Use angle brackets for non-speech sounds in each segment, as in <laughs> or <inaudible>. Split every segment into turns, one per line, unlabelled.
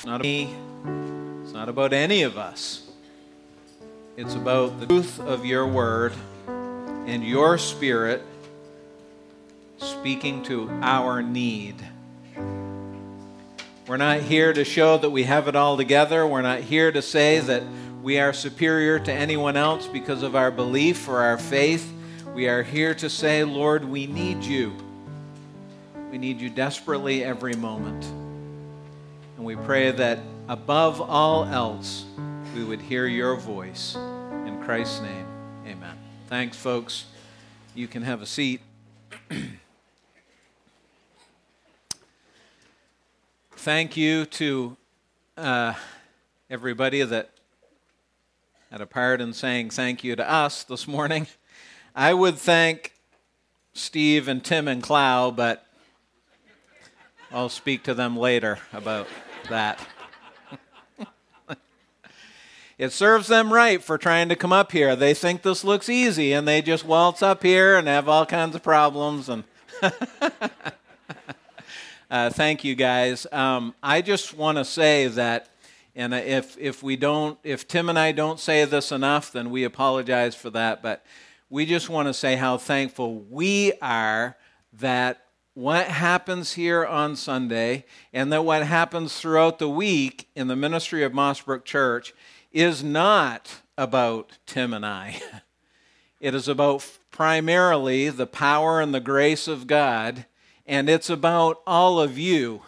It's not me. It's not about any of us. It's about the truth of your word and your spirit speaking to our need. We're not here to show that we have it all together. We're not here to say that we are superior to anyone else because of our belief or our faith. We are here to say, Lord, we need you. We need you desperately every moment. And we pray that above all else, we would hear your voice. In Christ's name, amen. Thanks, folks. You can have a seat. <clears throat> Thank you to uh, everybody that had a part in saying thank you to us this morning. <laughs> I would thank Steve and Tim and Clow, but I'll speak to them later about that. <laughs> it serves them right for trying to come up here. They think this looks easy and they just waltz up here and have all kinds of problems and <laughs> uh, thank you guys. Um, I just want to say that, and if if we don't, if Tim and I don't say this enough, then we apologize for that. But we just want to say how thankful we are that what happens here on Sunday and that what happens throughout the week in the ministry of Mossbrook Church is not about Tim and I. <laughs> It is about primarily the power and the grace of God, and it's about all of you,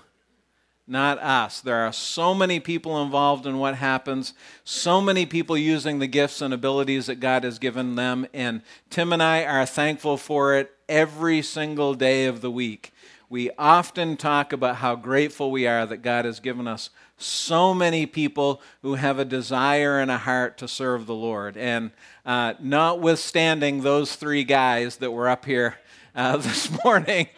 not us. There are so many people involved in what happens, so many people using the gifts and abilities that God has given them, and Tim and I are thankful for it every single day of the week. We often talk about how grateful we are that God has given us so many people who have a desire and a heart to serve the Lord. And uh, notwithstanding those three guys that were up here uh, <laughs> this morning,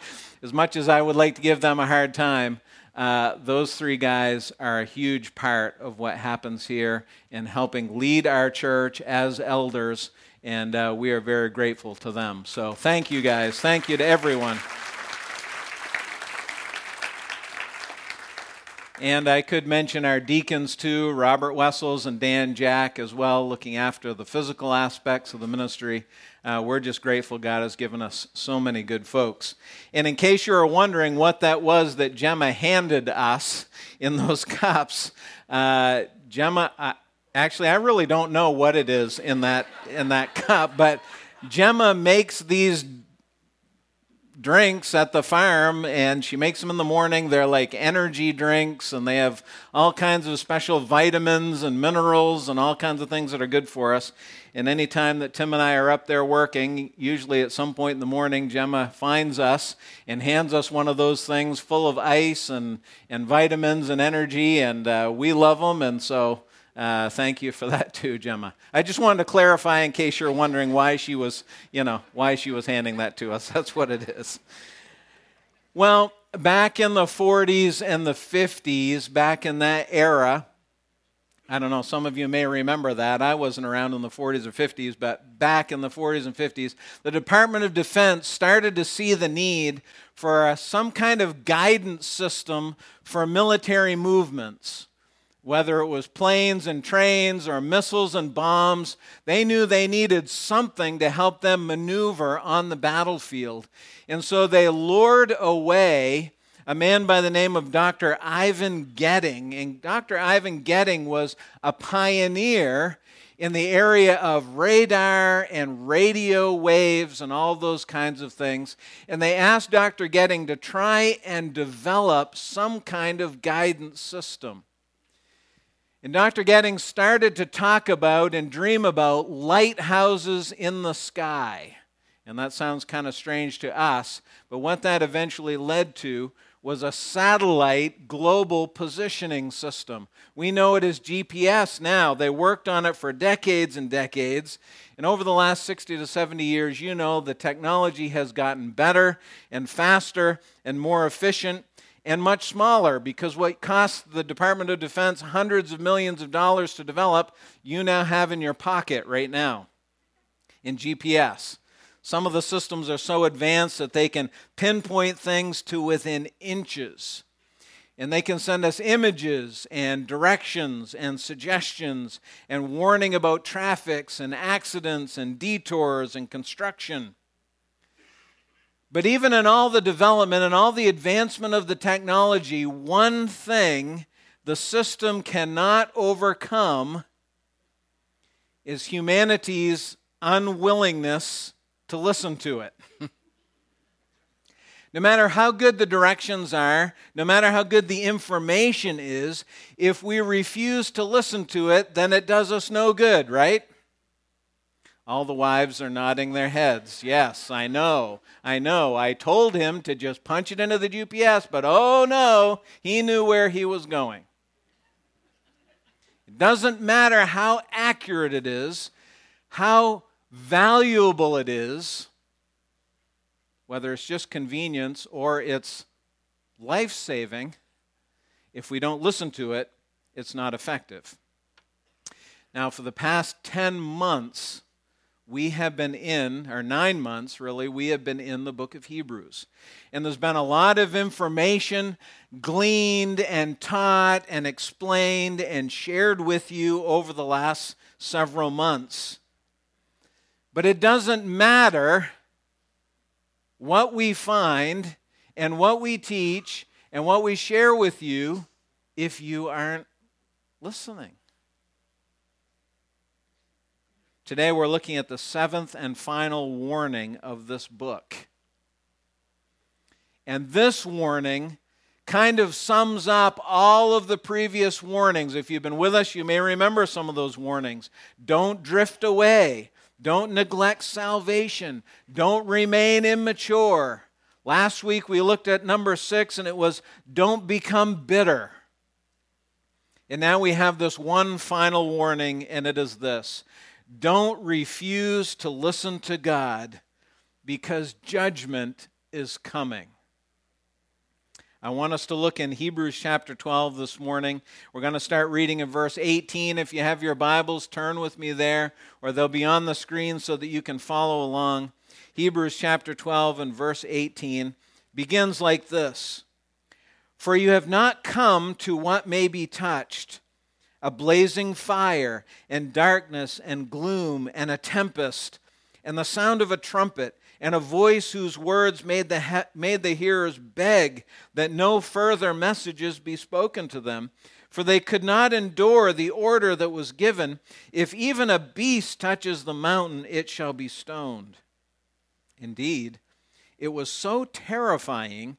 as much as I would like to give them a hard time, uh, those three guys are a huge part of what happens here in helping lead our church as elders, and uh, we are very grateful to them. So, thank you guys. Thank you to everyone. And I could mention our deacons too, Robert Wessels and Dan Jack as well, looking after the physical aspects of the ministry. Uh, we're just grateful God has given us so many good folks. And in case you are wondering what that was that Gemma handed us in those <laughs> cups, uh, Gemma, uh, actually, I really don't know what it is in that in that <laughs> cup, but Gemma makes these drinks at the farm and she makes them in the morning. They're like energy drinks and they have all kinds of special vitamins and minerals and all kinds of things that are good for us. And any time that Tim and I are up there working, usually at some point in the morning, Gemma finds us and hands us one of those things full of ice and, and vitamins and energy, and uh, we love them. And so uh, thank you for <laughs> that too, Gemma. I just wanted to clarify in case you're wondering why she was, you know, why she was handing that to us. <laughs> That's what it is. Well, back in the 40s and the 50s, back in that era, I don't know, some of you may remember that. I wasn't around in the 40s or 50s, but back in the 40s and 50s, the Department of Defense started to see the need for some kind of guidance system for military movements whether it was planes and trains or missiles and bombs, they knew they needed something to help them maneuver on the battlefield. And so they lured away a man by the name of Dr. Ivan Getting. And Dr. Ivan Getting was a pioneer in the area of radar and radio waves and all those kinds of things. And they asked Dr. Getting to try and develop some kind of guidance system. And Dr. Getting started to talk about and dream about lighthouses in the sky. And that sounds kind of strange to us, but what that eventually led to was a satellite global positioning system. We know it as GPS now. They worked on it for decades and decades. And over the last 60 to 70 years, you know the technology has gotten better and faster and more efficient and much smaller because what cost the Department of Defense hundreds of millions of dollars to develop, you now have in your pocket right now in GPS. Some of the systems are so advanced that they can pinpoint things to within inches. And they can send us images and directions and suggestions and warning about traffics and accidents and detours and construction. But even in all the development and all the advancement of the technology, one thing the system cannot overcome is humanity's unwillingness to listen to it. <laughs> no matter how good the directions are, no matter how good the information is, if we refuse to listen to it, then it does us no good, right? All the wives are nodding their heads. Yes, I know. I know. I told him to just punch it into the GPS, but oh no, he knew where he was going. It doesn't matter how accurate it is, how valuable it is, whether it's just convenience or it's life saving, if we don't listen to it, it's not effective. Now, for the past 10 months, we have been in, or nine months really, we have been in the book of Hebrews. And there's been a lot of information gleaned and taught and explained and shared with you over the last several months. But it doesn't matter what we find and what we teach and what we share with you if you aren't listening. Today we're looking at the seventh and final warning of this book. And this warning kind of sums up all of the previous warnings. If you've been with us, you may remember some of those warnings. Don't drift away. Don't neglect salvation. Don't remain immature. Last week we looked at number six and it was don't become bitter. And now we have this one final warning, and it is this don't refuse to listen to God because judgment is coming. I want us to look in Hebrews chapter 12 this morning. We're going to start reading in verse 18. If you have your Bibles, turn with me there, or they'll be on the screen so that you can follow along. Hebrews chapter 12 and verse 18 begins like this For you have not come to what may be touched a blazing fire, and darkness, and gloom, and a tempest, and the sound of a trumpet, and a voice whose words made the, he- made the hearers beg that no further messages be spoken to them. For they could not endure the order that was given if even a beast touches the mountain, it shall be stoned. Indeed, it was so terrifying,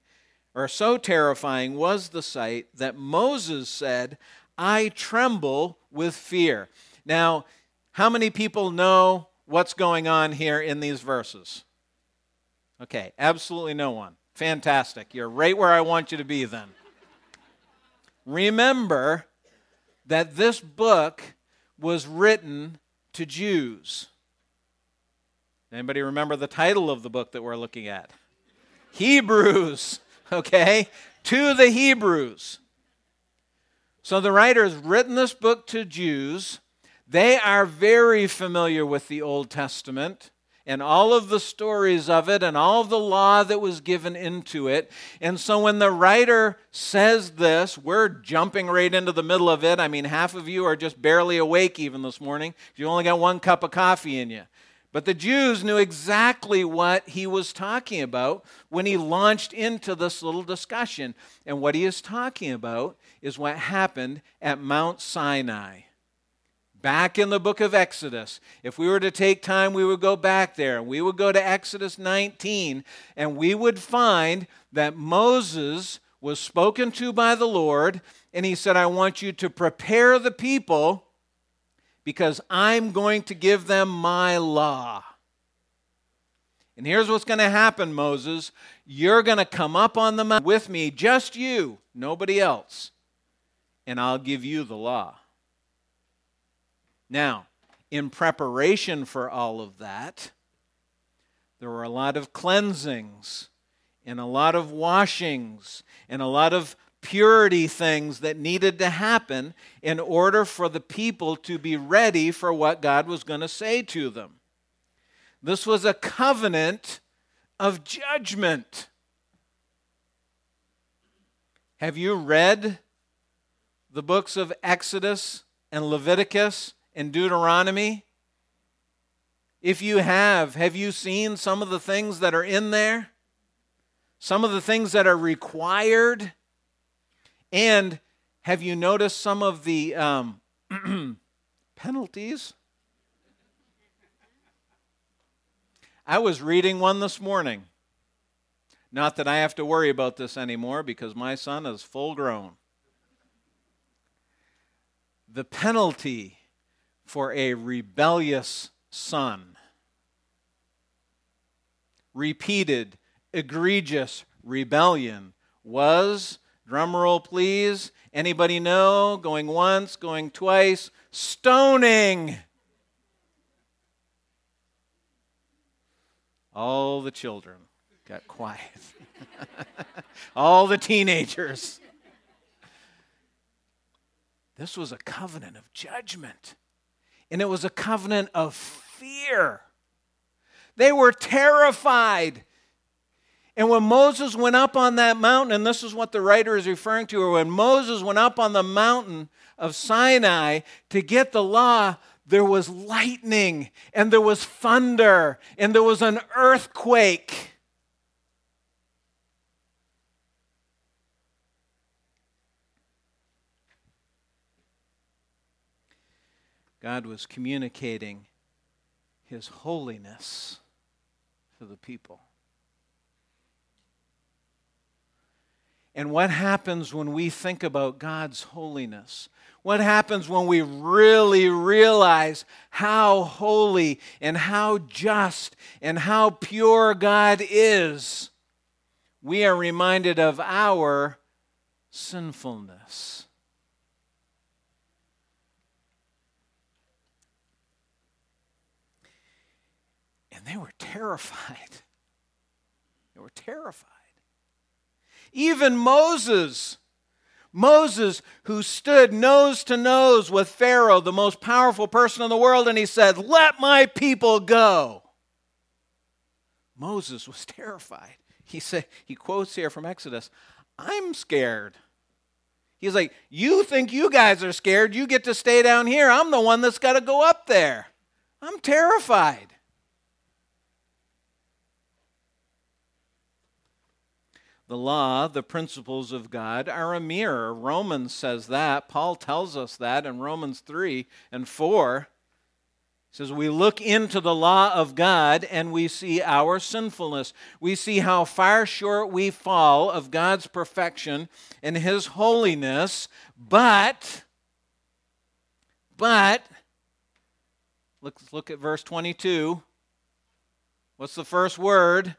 or so terrifying was the sight, that Moses said, I tremble with fear. Now, how many people know what's going on here in these verses? Okay, absolutely no one. Fantastic. You're right where I want you to be then. Remember that this book was written to Jews. Anybody remember the title of the book that we're looking at? Hebrews, <laughs> okay? To the Hebrews. So the writer has written this book to Jews. They are very familiar with the Old Testament and all of the stories of it and all of the law that was given into it. And so when the writer says this, we're jumping right into the middle of it. I mean, half of you are just barely awake even this morning. You only got one cup of coffee in you. But the Jews knew exactly what he was talking about when he launched into this little discussion. And what he is talking about is what happened at Mount Sinai. Back in the book of Exodus. If we were to take time, we would go back there. We would go to Exodus 19, and we would find that Moses was spoken to by the Lord, and he said, I want you to prepare the people because I'm going to give them my law. And here's what's going to happen, Moses. You're going to come up on the mountain with me, just you, nobody else, and I'll give you the law. Now, in preparation for all of that, there were a lot of cleansings and a lot of washings and a lot of purity things that needed to happen in order for the people to be ready for what God was going to say to them. This was a covenant of judgment. Have you read the books of Exodus and Leviticus and Deuteronomy? If you have, have you seen some of the things that are in there? Some of the things that are required? And have you noticed some of the um, <clears throat> penalties? I was reading one this morning. Not that I have to worry about this anymore because my son is full grown. The penalty for a rebellious son. Repeated, egregious rebellion was, drumroll please, anybody know? Going once, going twice, stoning. All the children got quiet. <laughs> All the teenagers. This was a covenant of judgment, and it was a covenant of fear. They were terrified. And when Moses went up on that mountain, and this is what the writer is referring to, or when Moses went up on the mountain of Sinai to get the law, there was lightning and there was thunder and there was an earthquake. God was communicating his holiness to the people. And what happens when we think about God's holiness? What happens when we really realize how holy and how just and how pure God is? We are reminded of our sinfulness. And they were terrified. <laughs> They were terrified. Even Moses Moses, who stood nose to nose with Pharaoh, the most powerful person in the world, and he said, Let my people go. Moses was <laughs> terrified. He said, he quotes here from Exodus, I'm scared. He's like, You think you guys are scared? You get to stay down here. I'm the one that's got to go up there. I'm terrified. The law, the principles of God, are a mirror. Romans says that. Paul tells us that in Romans 3 and 4. He says, We look into the law of God and we see our sinfulness. We see how far short we fall of God's perfection and His holiness, but, but, let's look at verse 22. What's the first word?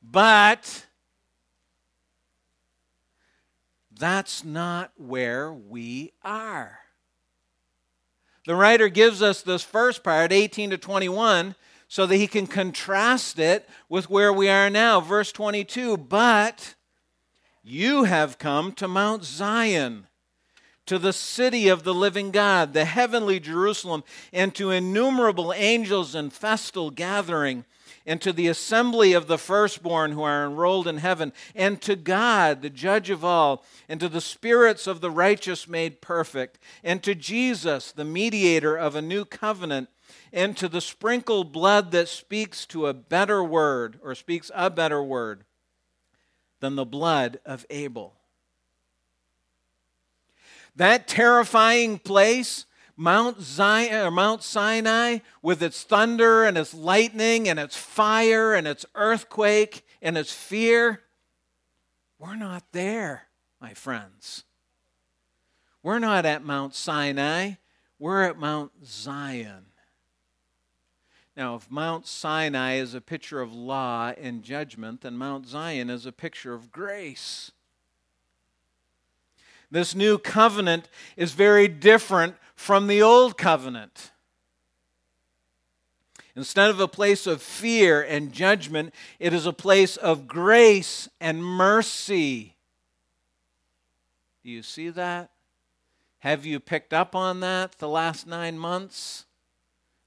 But That's not where we are. The writer gives us this first part, 18 to 21, so that he can contrast it with where we are now. Verse 22 But you have come to Mount Zion, to the city of the living God, the heavenly Jerusalem, and to innumerable angels in festal gathering and to the assembly of the firstborn who are enrolled in heaven, and to God, the judge of all, and to the spirits of the righteous made perfect, and to Jesus, the mediator of a new covenant, and to the sprinkled blood that speaks to a better word, or speaks a better word than the blood of Abel. That terrifying place Mount, Zion, or Mount Sinai with its thunder and its lightning and its fire and its earthquake and its fear, we're not there, my friends. We're not at Mount Sinai, we're at Mount Zion. Now, if Mount Sinai is a picture of law and judgment, then Mount Zion is a picture of grace. This new covenant is very different from the old covenant. Instead of a place of fear and judgment, it is a place of grace and mercy. Do you see that? Have you picked up on that the last nine months?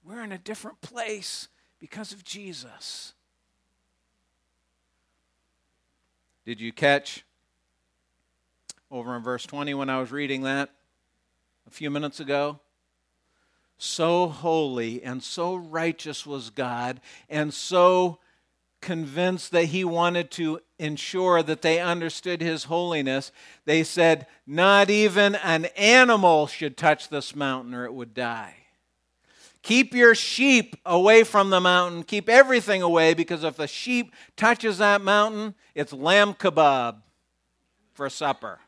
We're in a different place because of Jesus. Did you catch over in verse 20 when I was reading that a few minutes ago. So holy and so righteous was God, and so convinced that he wanted to ensure that they understood his holiness, they said, Not even an animal should touch this mountain or it would die. Keep your sheep away from the mountain. Keep everything away because if a sheep touches that mountain, it's lamb kebab for supper.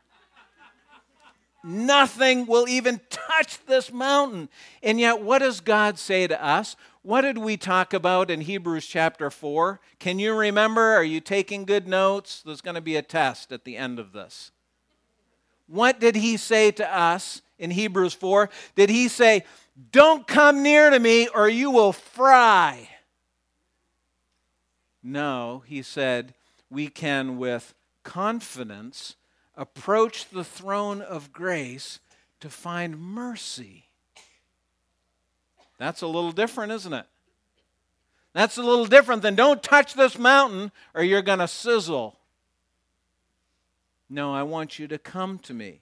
Nothing will even touch this mountain. And yet, what does God say to us? What did we talk about in Hebrews chapter 4? Can you remember? Are you taking good notes? There's going to be a test at the end of this. What did he say to us in Hebrews 4? Did he say, Don't come near to me or you will fry? No, he said, We can with confidence approach the throne of grace to find mercy. That's a little different, isn't it? That's a little different than don't touch this mountain or you're going to sizzle. No, I want you to come to me.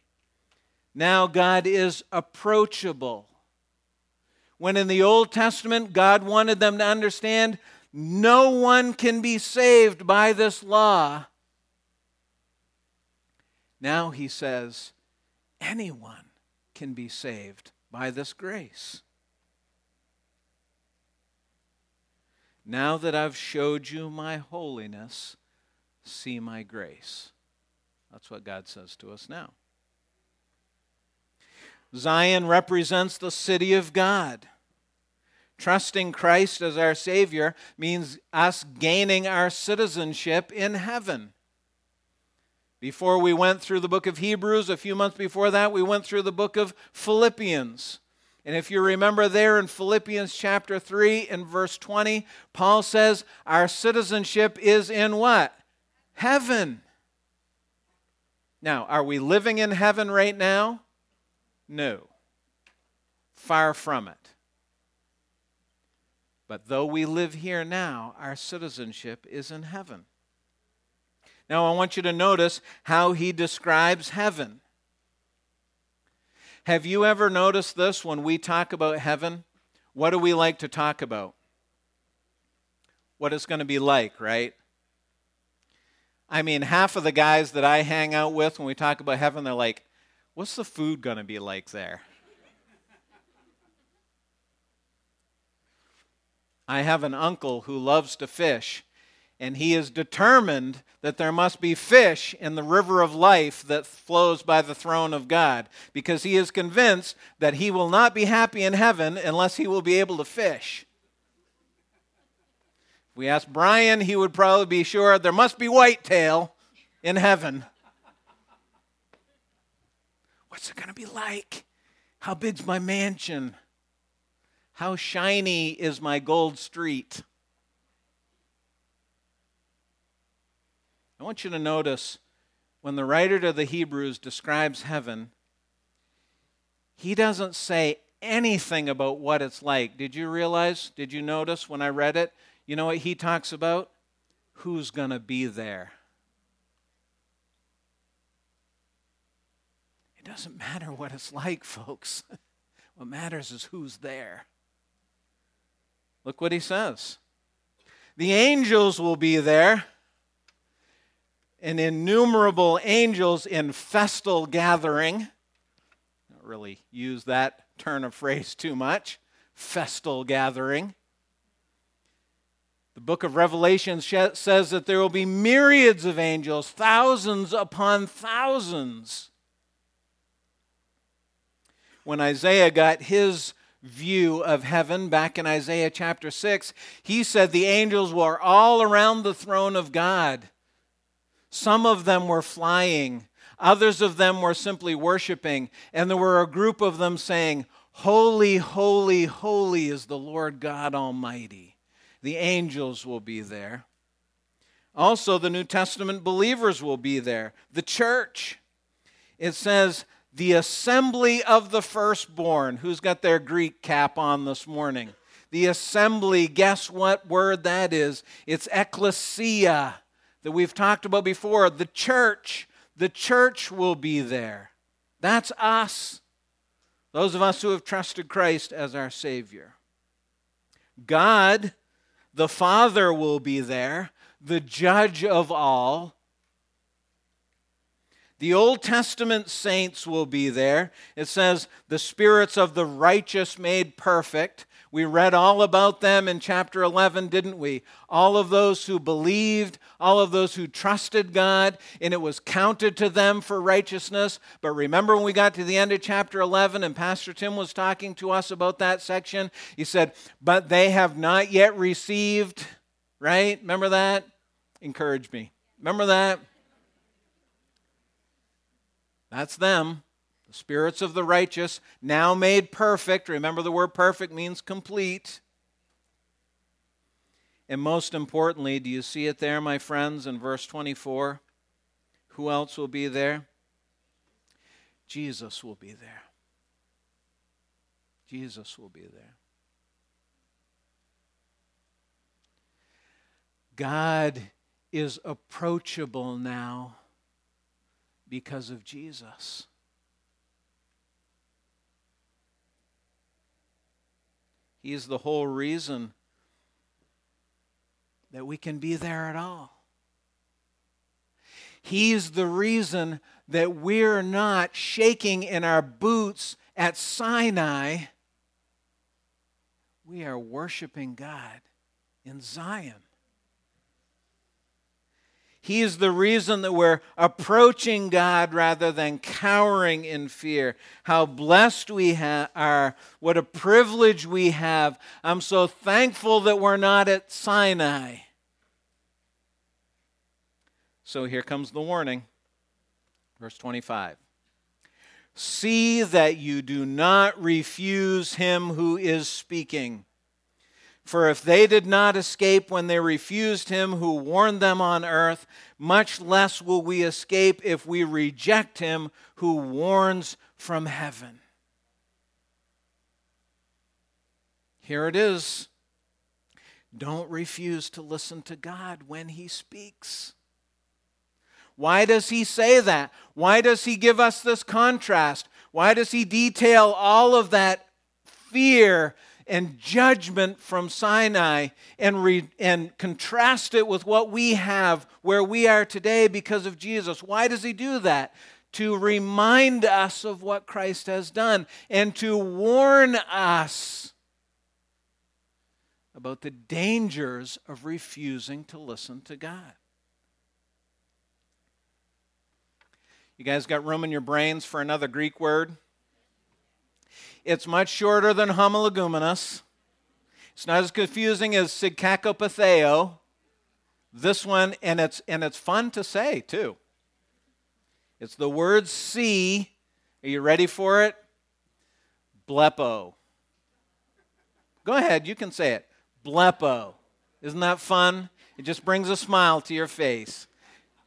Now God is approachable. When in the Old Testament, God wanted them to understand no one can be saved by this law now he says, anyone can be saved by this grace. Now that I've showed you my holiness, see my grace. That's what God says to us now. Zion represents the city of God. Trusting Christ as our Savior means us gaining our citizenship in heaven. Before we went through the book of Hebrews, a few months before that, we went through the book of Philippians. And if you remember there in Philippians chapter 3 and verse 20, Paul says, Our citizenship is in what? Heaven. Now, are we living in heaven right now? No. Far from it. But though we live here now, our citizenship is in heaven. Now, I want you to notice how he describes heaven. Have you ever noticed this when we talk about heaven? What do we like to talk about? What it's going to be like, right? I mean, half of the guys that I hang out with when we talk about heaven, they're like, what's the food going to be like there? I have an uncle who loves to fish, and he is determined that there must be fish in the river of life that flows by the throne of God, because he is convinced that he will not be happy in heaven unless he will be able to fish. If we ask Brian, he would probably be sure there must be whitetail in heaven. What's it going to be like? How big's my mansion? How shiny is my gold street? I want you to notice when the writer to the Hebrews describes heaven, he doesn't say anything about what it's like. Did you realize? Did you notice when I read it? You know what he talks about? Who's going to be there? It doesn't matter what it's like, <laughs> folks. what matters is who's there. Look what he says. The angels will be there and innumerable angels in festal gathering. Don't really use that turn of phrase too much. Festal gathering. The book of Revelation says that there will be myriads of angels, thousands upon thousands. When Isaiah got his view of heaven back in Isaiah chapter 6, he said the angels were all around the throne of God some of them were flying, others of them were simply worshiping, and there were a group of them saying, Holy, holy, holy is the Lord God Almighty. The angels will be there. Also, the New Testament believers will be there. The church. It says, the assembly of the firstborn. Who's got their Greek cap on this morning? The assembly, guess what word that is? It's ecclesia that we've talked about before, the church, The church will be there. That's us, those of us who have trusted Christ as our Savior. God, the Father, will be there, the judge of all. The Old Testament saints will be there. It says, the spirits of the righteous made perfect. We read all about them in chapter 11, didn't we? All of those who believed, all of those who trusted God, and it was counted to them for righteousness. But remember when we got to the end of chapter 11 and Pastor Tim was talking to us about that section? He said, But they have not yet received, right? Remember that? Encourage me. Remember that? That's them. The spirits of the righteous, now made perfect. Remember, the word perfect means complete. And most importantly, do you see it there, my friends, in verse 24? Who else will be there? Jesus will be there. Jesus will be there. God is approachable now because of Jesus. He is the whole reason that we can be there at all. He's the reason that we're not shaking in our boots at Sinai. We are worshiping God in Zion. He is the reason that we're approaching God rather than cowering in fear. How blessed we ha- are. What a privilege we have. I'm so thankful that we're not at Sinai. So here comes the warning. Verse 25. See that you do not refuse him who is speaking. For if they did not escape when they refused him who warned them on earth, much less will we escape if we reject him who warns from heaven. Here it is. Don't refuse to listen to God when he speaks. Why does he say that? Why does he give us this contrast? Why does he detail all of that fear and judgment from Sinai and, re, and contrast it with what we have where we are today because of Jesus. Why does he do that? To remind us of what Christ has done and to warn us about the dangers of refusing to listen to God. You guys got room in your brains for another Greek word? It's much shorter than homologuminous. It's not as confusing as sigkakopitheo. This one, and it's and it's fun to say too. It's the word see. Are you ready for it? Blepo. Go ahead, you can say it. Blepo. Isn't that fun? It just brings a smile to your face.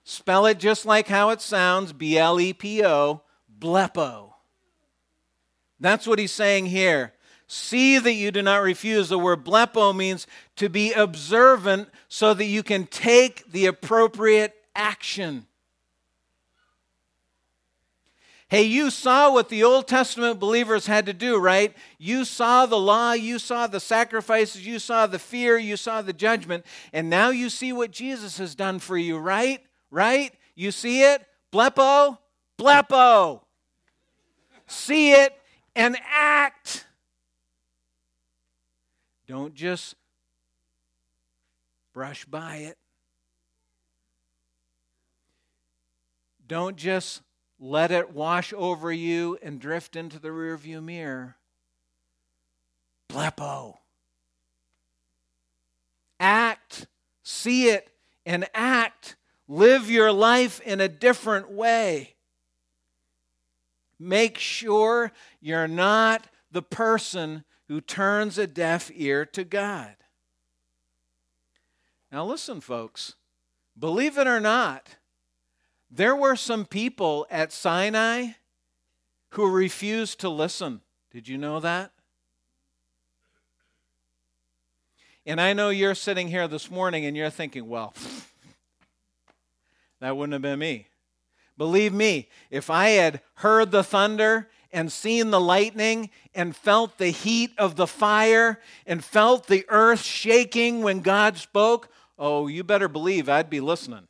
Spell it just like how it sounds B L E P O, blepo. That's what he's saying here. See that you do not refuse. The word blepo means to be observant so that you can take the appropriate action. Hey, you saw what the Old Testament believers had to do, right? You saw the law, you saw the sacrifices, you saw the fear, you saw the judgment, and now you see what Jesus has done for you, right? Right? You see it? Blepo? Blepo. See it and act. Don't just brush by it. Don't just let it wash over you and drift into the rearview mirror. Blepo. Act, see it, and act. Live your life in a different way. Make sure you're not the person who turns a deaf ear to God. Now, listen, folks, believe it or not, there were some people at Sinai who refused to listen. Did you know that? And I know you're sitting here this morning and you're thinking, well, <laughs> that wouldn't have been me. Believe me, if I had heard the thunder and seen the lightning and felt the heat of the fire and felt the earth shaking when God spoke, oh, you better believe I'd be listening.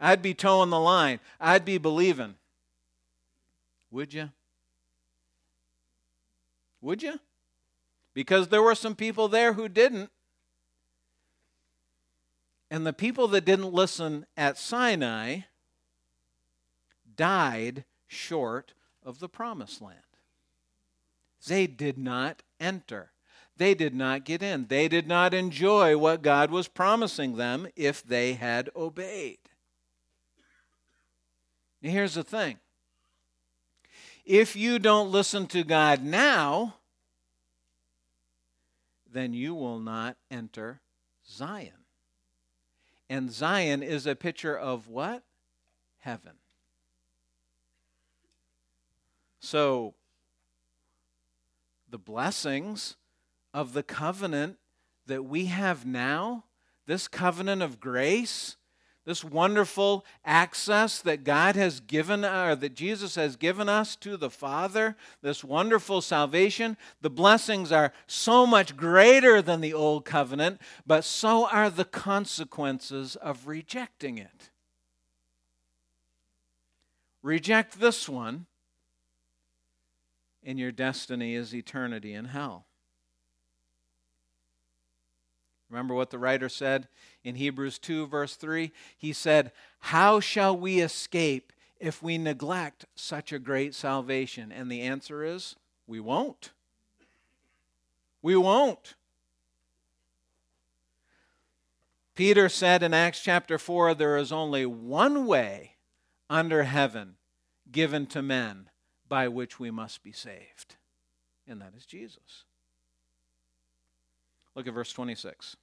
I'd be toeing the line. I'd be believing. Would you? Would you? Because there were some people there who didn't. And the people that didn't listen at Sinai died short of the promised land. They did not enter. They did not get in. They did not enjoy what God was promising them if they had obeyed. Now, here's the thing if you don't listen to God now, then you will not enter Zion. And Zion is a picture of what? Heaven. So, the blessings of the covenant that we have now, this covenant of grace, this wonderful access that God has given, uh, or that Jesus has given us to the Father, this wonderful salvation, the blessings are so much greater than the old covenant, but so are the consequences of rejecting it. Reject this one, and your destiny is eternity in hell. Remember what the writer said in Hebrews 2, verse 3? He said, How shall we escape if we neglect such a great salvation? And the answer is, we won't. We won't. Peter said in Acts chapter 4 there is only one way under heaven given to men by which we must be saved, and that is Jesus. Look at verse 26.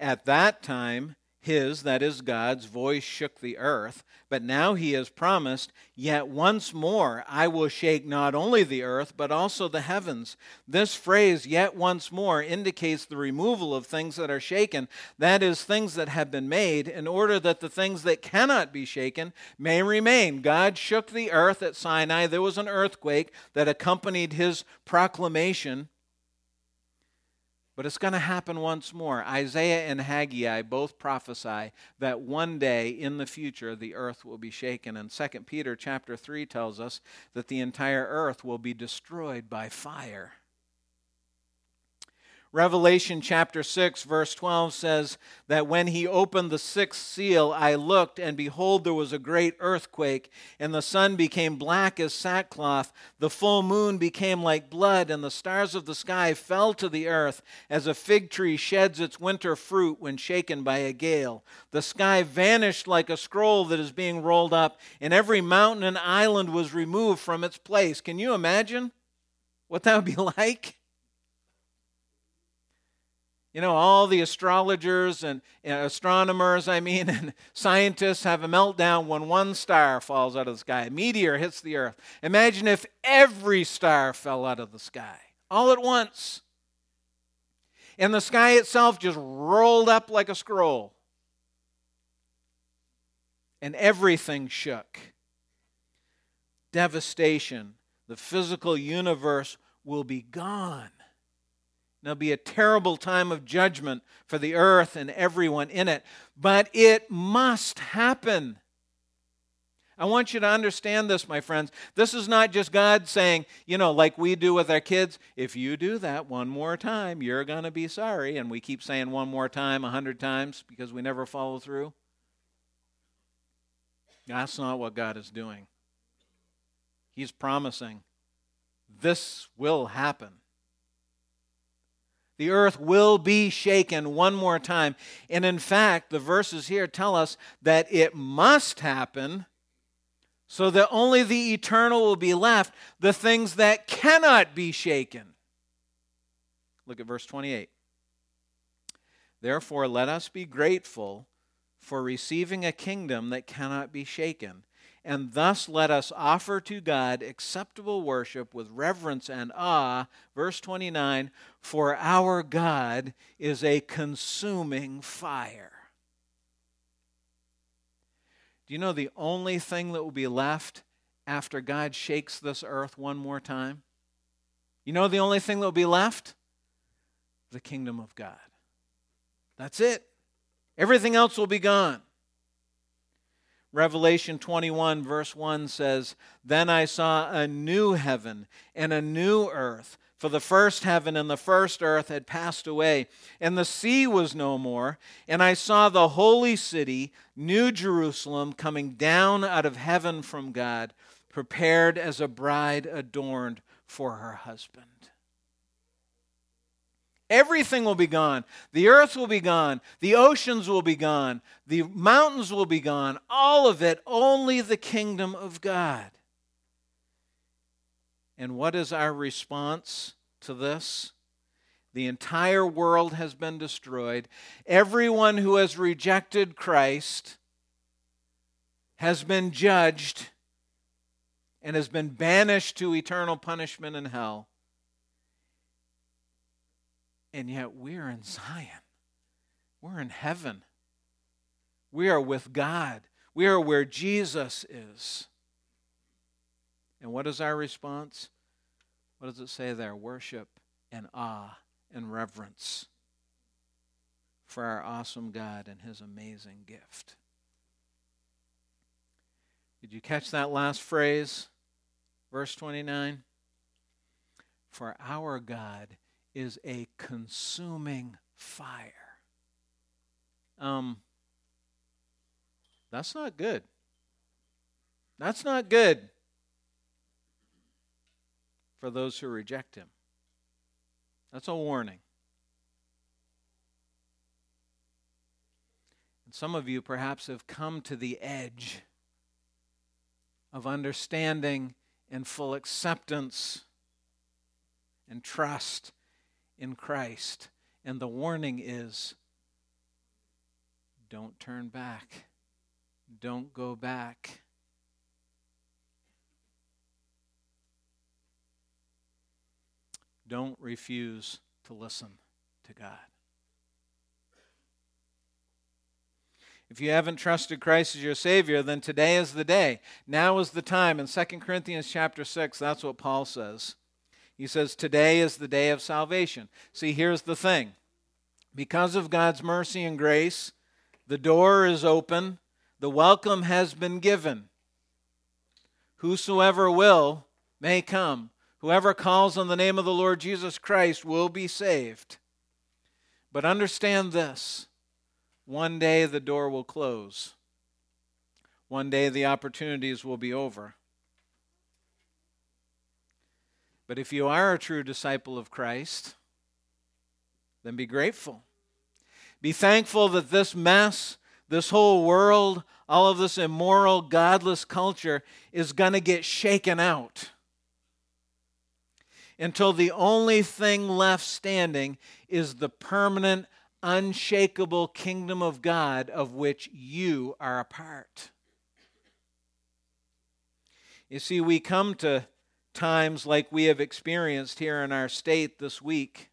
At that time, his, that is God's, voice shook the earth, but now he has promised, Yet once more I will shake not only the earth, but also the heavens. This phrase, yet once more, indicates the removal of things that are shaken, that is, things that have been made, in order that the things that cannot be shaken may remain. God shook the earth at Sinai. There was an earthquake that accompanied his proclamation. But it's going to happen once more. Isaiah and Haggai both prophesy that one day in the future the earth will be shaken. And 2 Peter chapter 3 tells us that the entire earth will be destroyed by fire. Revelation chapter 6, verse 12 says that when he opened the sixth seal, I looked, and behold, there was a great earthquake, and the sun became black as sackcloth. The full moon became like blood, and the stars of the sky fell to the earth, as a fig tree sheds its winter fruit when shaken by a gale. The sky vanished like a scroll that is being rolled up, and every mountain and island was removed from its place. Can you imagine what that would be <laughs> like? You know, all the astrologers and astronomers, I mean, <laughs> and scientists have a meltdown when one star falls out of the sky. A meteor hits the earth. Imagine if every star fell out of the sky all at once. And the sky itself just rolled up like a scroll. And everything shook. Devastation. The physical universe will be gone. There'll be a terrible time of judgment for the earth and everyone in it. But it must happen. I want you to understand this, my friends. This is not just God saying, you know, like we do with our kids, if you do that one more time, you're going to be sorry. And we keep saying one more time a hundred times because we never follow through. That's not what God is doing. He's promising this will happen. The earth will be shaken one more time. And in fact, the verses here tell us that it must happen so that only the eternal will be left, the things that cannot be shaken. Look at verse 28. Therefore, let us be grateful for receiving a kingdom that cannot be shaken and thus let us offer to God acceptable worship with reverence and awe. Verse 29 For our God is a consuming fire. Do you know the only thing that will be left after God shakes this earth one more time? You know the only thing that will be left? The kingdom of God. That's it. Everything else will be gone. Revelation 21, verse 1 says, Then I saw a new heaven and a new earth, for the first heaven and the first earth had passed away, and the sea was no more. And I saw the holy city, New Jerusalem, coming down out of heaven from God, prepared as a bride adorned for her husband. Everything will be gone. The earth will be gone. The oceans will be gone. The mountains will be gone. All of it, only the kingdom of God. And what is our response to this? The entire world has been destroyed. Everyone who has rejected Christ has been judged and has been banished to eternal punishment in hell. And yet we're in Zion. We're in heaven. We are with God. We are where Jesus is. And what is our response? What does it say there? Worship and awe and reverence for our awesome God and his amazing gift. Did you catch that last phrase? Verse 29 For our God is a consuming fire. Um, that's not good. That's not good for those who reject him. That's a warning. And some of you perhaps have come to the edge of understanding and full acceptance and trust in Christ. And the warning is don't turn back, don't go back. Don't refuse to listen to God. If you haven't trusted Christ as your Savior, then today is the day. Now is the time. In 2 Corinthians chapter 6, that's what Paul says. He says, Today is the day of salvation. See, here's the thing because of God's mercy and grace, the door is open, the welcome has been given. Whosoever will may come. Whoever calls on the name of the Lord Jesus Christ will be saved. But understand this one day the door will close, one day the opportunities will be over. But if you are a true disciple of Christ, then be grateful. Be thankful that this mess, this whole world, all of this immoral, godless culture is going to get shaken out until the only thing left standing is the permanent, unshakable kingdom of God of which you are a part. You see, we come to times like we have experienced here in our state this week.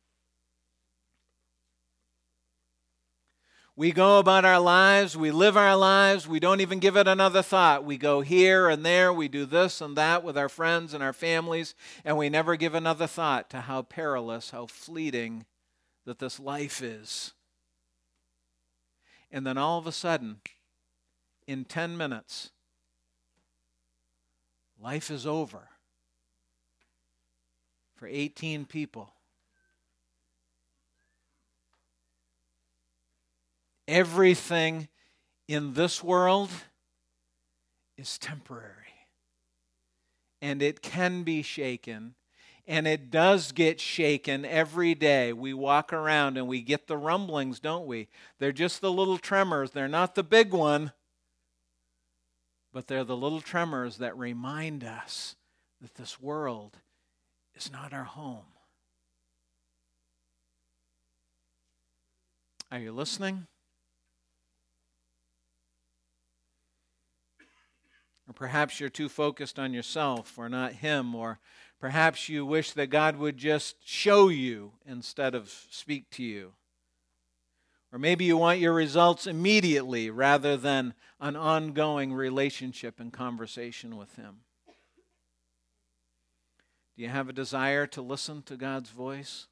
We go about our lives, we live our lives, we don't even give it another thought. We go here and there, we do this and that with our friends and our families, and we never give another thought to how perilous, how fleeting that this life is. And then all of a sudden, in 10 minutes, life is over for 18 people. Everything in this world is temporary. And it can be shaken. And it does get shaken every day. We walk around and we get the rumblings, don't we? They're just the little tremors. They're not the big one, but they're the little tremors that remind us that this world is not our home. Are you listening? Or perhaps you're too focused on yourself or not Him, or perhaps you wish that God would just show you instead of speak to you. Or maybe you want your results immediately rather than an ongoing relationship and conversation with Him. Do you have a desire to listen to God's voice?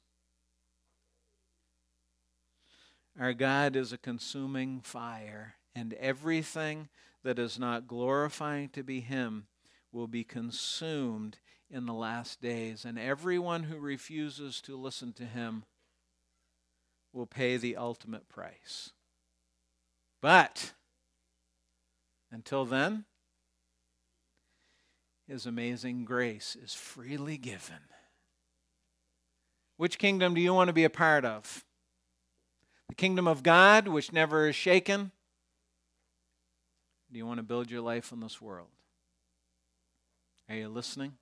Our God is a consuming fire, and everything that is not glorifying to be Him will be consumed in the last days. And everyone who refuses to listen to Him will pay the ultimate price. But until then, His amazing grace is freely given. Which kingdom do you want to be a part of? The kingdom of God, which never is shaken? Do you want to build your life in this world? Are you listening?